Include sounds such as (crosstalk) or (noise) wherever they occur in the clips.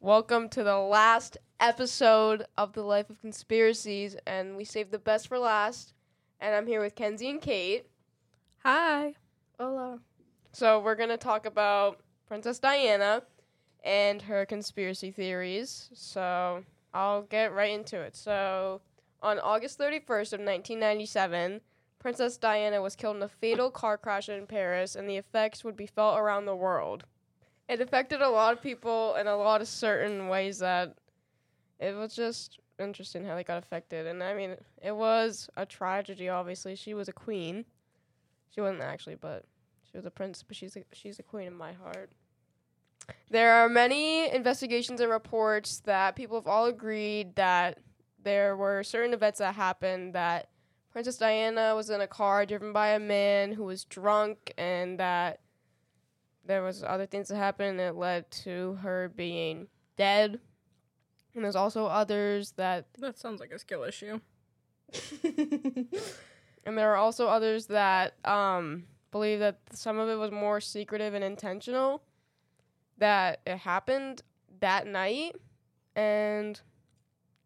Welcome to the last episode of the Life of Conspiracies, and we saved the best for last. And I'm here with Kenzie and Kate. Hi. Hola. So we're gonna talk about Princess Diana and her conspiracy theories. So I'll get right into it. So on August 31st of 1997, Princess Diana was killed in a fatal car crash in Paris, and the effects would be felt around the world. It affected a lot of people in a lot of certain ways that it was just interesting how they got affected. And I mean, it was a tragedy. Obviously, she was a queen. She wasn't actually, but she was a prince. But she's a, she's a queen in my heart. There are many investigations and reports that people have all agreed that there were certain events that happened that Princess Diana was in a car driven by a man who was drunk and that there was other things that happened that led to her being dead. And there's also others that That sounds like a skill issue. (laughs) and there are also others that um believe that some of it was more secretive and intentional that it happened that night and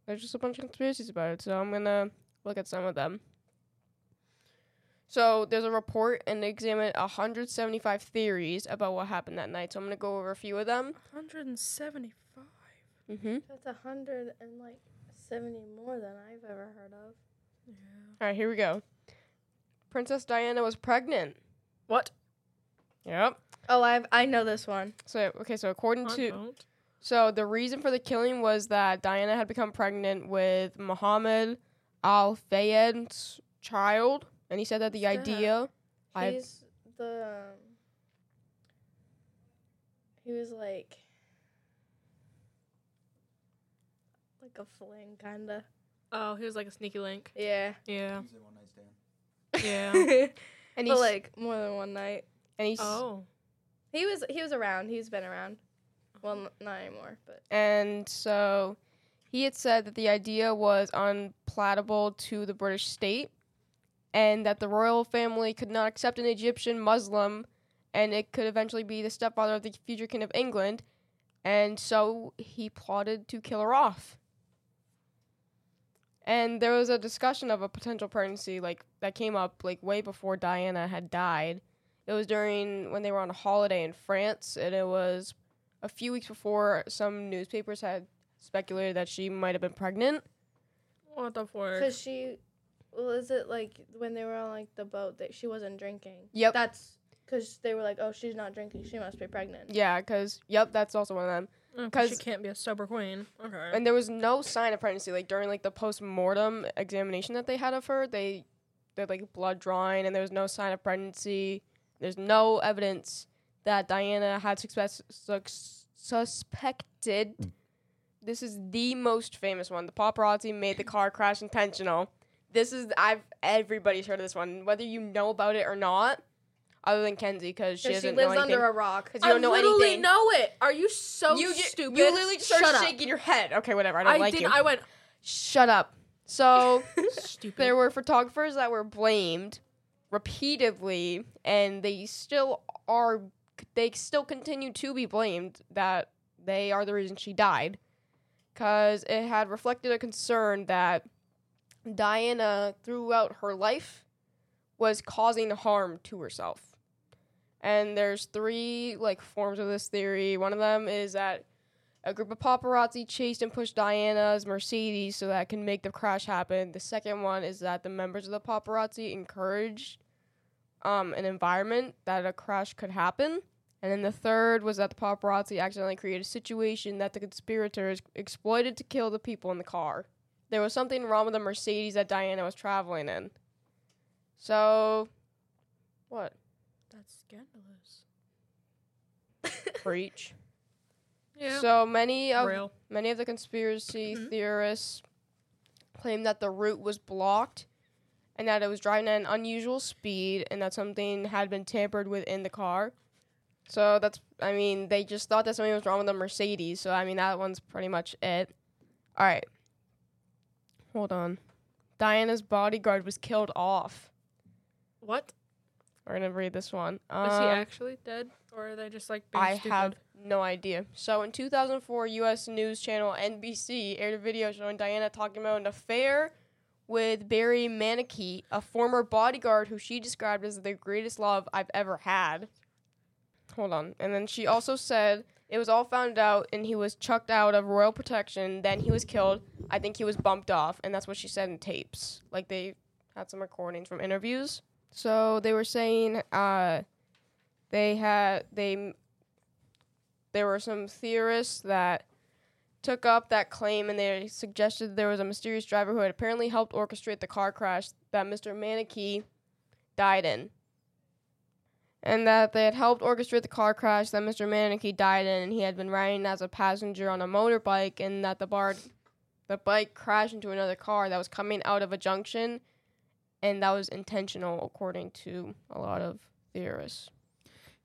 there's just a bunch of conspiracies about it so i'm gonna look at some of them so there's a report and they examined 175 theories about what happened that night so i'm gonna go over a few of them 175. mm-hmm. That's a hundred and like seventy more than I've ever heard of. Yeah. all right here we go princess diana was pregnant What? yep Oh, I've I know this one. so okay so according I to don't. So the reason for the killing was that Diana had become pregnant with Muhammad Al Fayed's child, and he said that the Stop. idea. I've- He's the. Um, he was like. Like a fling, kinda. Oh, he was like a sneaky link. Yeah. Yeah. One night stand. Yeah. (laughs) And but he's like more than one night. and he's oh. He was he was around. He's been around. Well, n- not anymore, but and so he had said that the idea was unpalatable to the British state, and that the royal family could not accept an Egyptian Muslim, and it could eventually be the stepfather of the future king of England, and so he plotted to kill her off. And there was a discussion of a potential pregnancy like that came up like way before Diana had died. It was during when they were on a holiday in France, and it was a few weeks before some newspapers had speculated that she might have been pregnant. What the fuck? because she, well, is it like when they were on like the boat that she wasn't drinking? Yep. That's because they were like, oh, she's not drinking. She must be pregnant. Yeah, because yep, that's also one of them. Oh, 'cause she 'cause- can't be a sober queen. Okay. And there was no sign of pregnancy. Like during like the post mortem examination that they had of her, they did like blood drawing, and there was no sign of pregnancy. There's no evidence that Diana had success, suc suspected. Mm. This is the most famous one. The paparazzi made the car crash intentional. This is I've everybody's heard of this one, whether you know about it or not. Other than Kenzie, because she she lives under a rock. 'Cause you don't know literally anything. know it. Are you so you stupid? You literally just started Shut up. shaking your head. Okay, whatever. I don't I like did. you. I went Shut up. So (laughs) stupid. there were photographers that were blamed repeatedly, and they still are. They still continue to be blamed that they are the reason she died, because it had reflected a concern that Diana, throughout her life, was causing harm to herself. And there's three like forms of this theory. One of them is that a group of paparazzi chased and pushed Diana's Mercedes so that can make the crash happen. The second one is that the members of the paparazzi encouraged um, an environment that a crash could happen. And then the third was that the paparazzi accidentally created a situation that the conspirators exploited to kill the people in the car. There was something wrong with the Mercedes that Diana was traveling in. So, what? That's scandalous. (laughs) Preach. Yeah. So many of Real. Many of the conspiracy Mhm. theorists claim that the route was blocked and that it was driving at an unusual speed and that something had been tampered with in the car. So that's, I mean, they just thought that something was wrong with the Mercedes. So, I mean, that one's pretty much it. All right. Hold on. Diana's bodyguard was killed off. What? We're going to read this one. Was he Um, actually dead, or are they just like being I stupid? have no idea. So in 2004, U.S. news channel NBC aired a video showing Diana talking about an affair with Barry Mannakee, a former bodyguard who she described as the greatest love I've ever had. Hold on. And then she also said it was all found out and he was chucked out of royal protection. Then he was killed. I think he was bumped off. And that's what she said in tapes. Like they had some recordings from interviews. So they were saying uh, they had they there were some theorists that took up that claim and they suggested there was a mysterious driver who had apparently helped orchestrate the car crash that Mr. Mannakee died in. And that they had helped orchestrate the car crash that Mr. Mannakee died in and he had been riding as a passenger on a motorbike and that the bar the bike crashed into another car that was coming out of a junction and that was intentional according to a lot of theorists.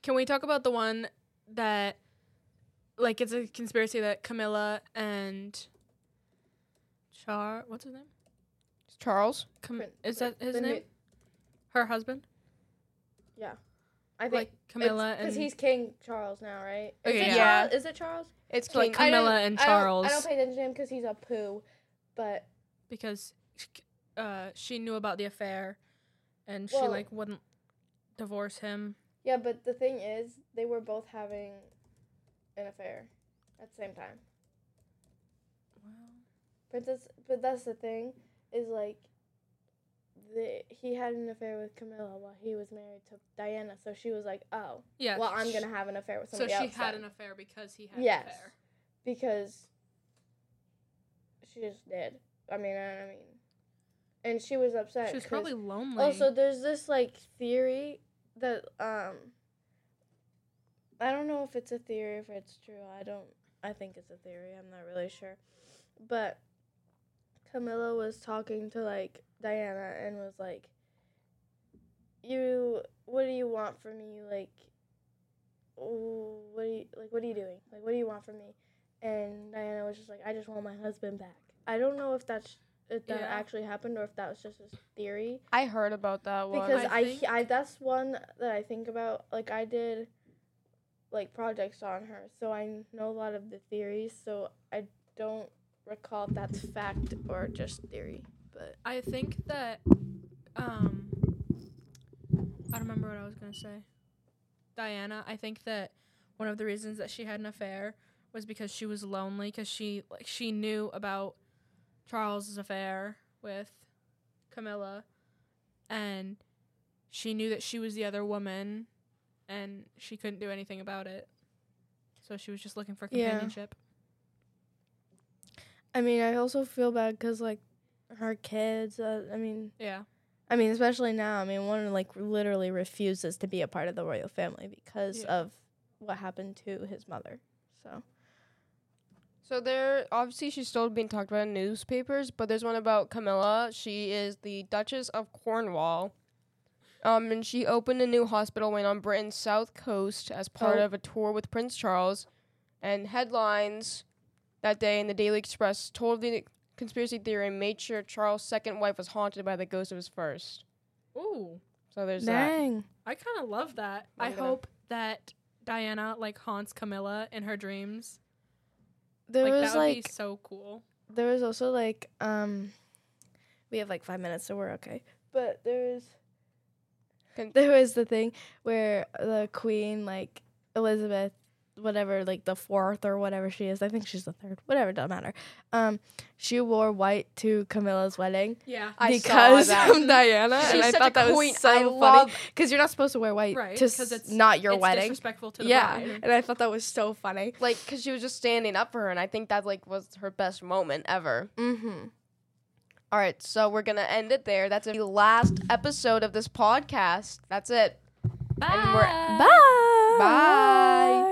Can we talk about the one that, like, it's a conspiracy that Camilla and Char, what's his name? Charles? Cam- Prin- is that his the name? Her husband? I think Like Camilla because he's King Charles now, right? Is Okay, it yeah. Charles? Is it Charles? It's like, King- don't- Camilla and I don't- Charles. I don't, pay attention to him because he's a poo, but because uh, she knew about the affair, and she like wouldn't divorce him. yeah. But the thing is, they were both having an affair at the same time. Princess, but that's the thing is like, the he had an affair with Camilla while he was married to Diana. So she was like, oh, Yeah. well, I'm gonna have an affair with somebody." So somebody she else. had then. an affair because he had Yes. an affair. because she just did. I mean, I, I mean, and she was upset. She was probably lonely. Also, there's this like theory that um I don't know if it's a theory if it's true. I don't I think it's a theory. I'm not really sure. But Camilla was talking to like Diana and was like you what do you want from me? Like "Oh, what do you like what are you doing? Like what do you want from me? And Diana was just like I just want my husband back. I don't know if that's if that Yeah. actually happened or if that was just a theory I heard about that one. because I I, I that's one that I think about. Like I did, like projects on her, so I know a lot of the theories. So I don't recall if that's fact or just theory. But I think that um I don't remember what I was gonna say. Diana, I think that one of the reasons that she had an affair was because she was lonely because she like she knew about Charles's affair with Camilla and she knew that she was the other woman and she couldn't do anything about it. So she was just looking for companionship. Yeah. companionship. I mean, I also feel bad because like her kids. Uh, I mean, Yeah. I mean, especially now. I mean, one like literally refuses to be a part of the royal family because Yeah. of what happened to his mother. So So there, obviously, she's still being talked about in newspapers, but there's one about Camilla. She is the Duchess of Cornwall. Um, and she opened a new hospital wing on Britain's south coast as part Oh. of a tour with Prince Charles. And headlines that day in the Daily Express told the conspiracy theory made sure Charles' second wife was haunted by the ghost of his first. Ooh. So there's that. I kind of love that. i I'm gonna- hope that Diana like haunts Camilla in her dreams. There like was that would like be so cool. there was also like um we have like five minutes so we're okay but there's Con- (laughs) there was the thing where the queen like elizabeth whatever like the fourth or whatever she is i think she's the third whatever doesn't matter um she wore white to camilla's wedding Yeah. I saw because of diana She's and i thought that queen. was so funny because you're not supposed to wear white Right, to 'cause s- it's- not your it's wedding disrespectful to the yeah bride. and i thought that was so funny like, because she was just standing up for her, and I think that, like, was her best moment ever. mm-hmm All right, so we're gonna end it there. That's the last episode of this podcast. That's it. Bye. And we're- bye Bye. bye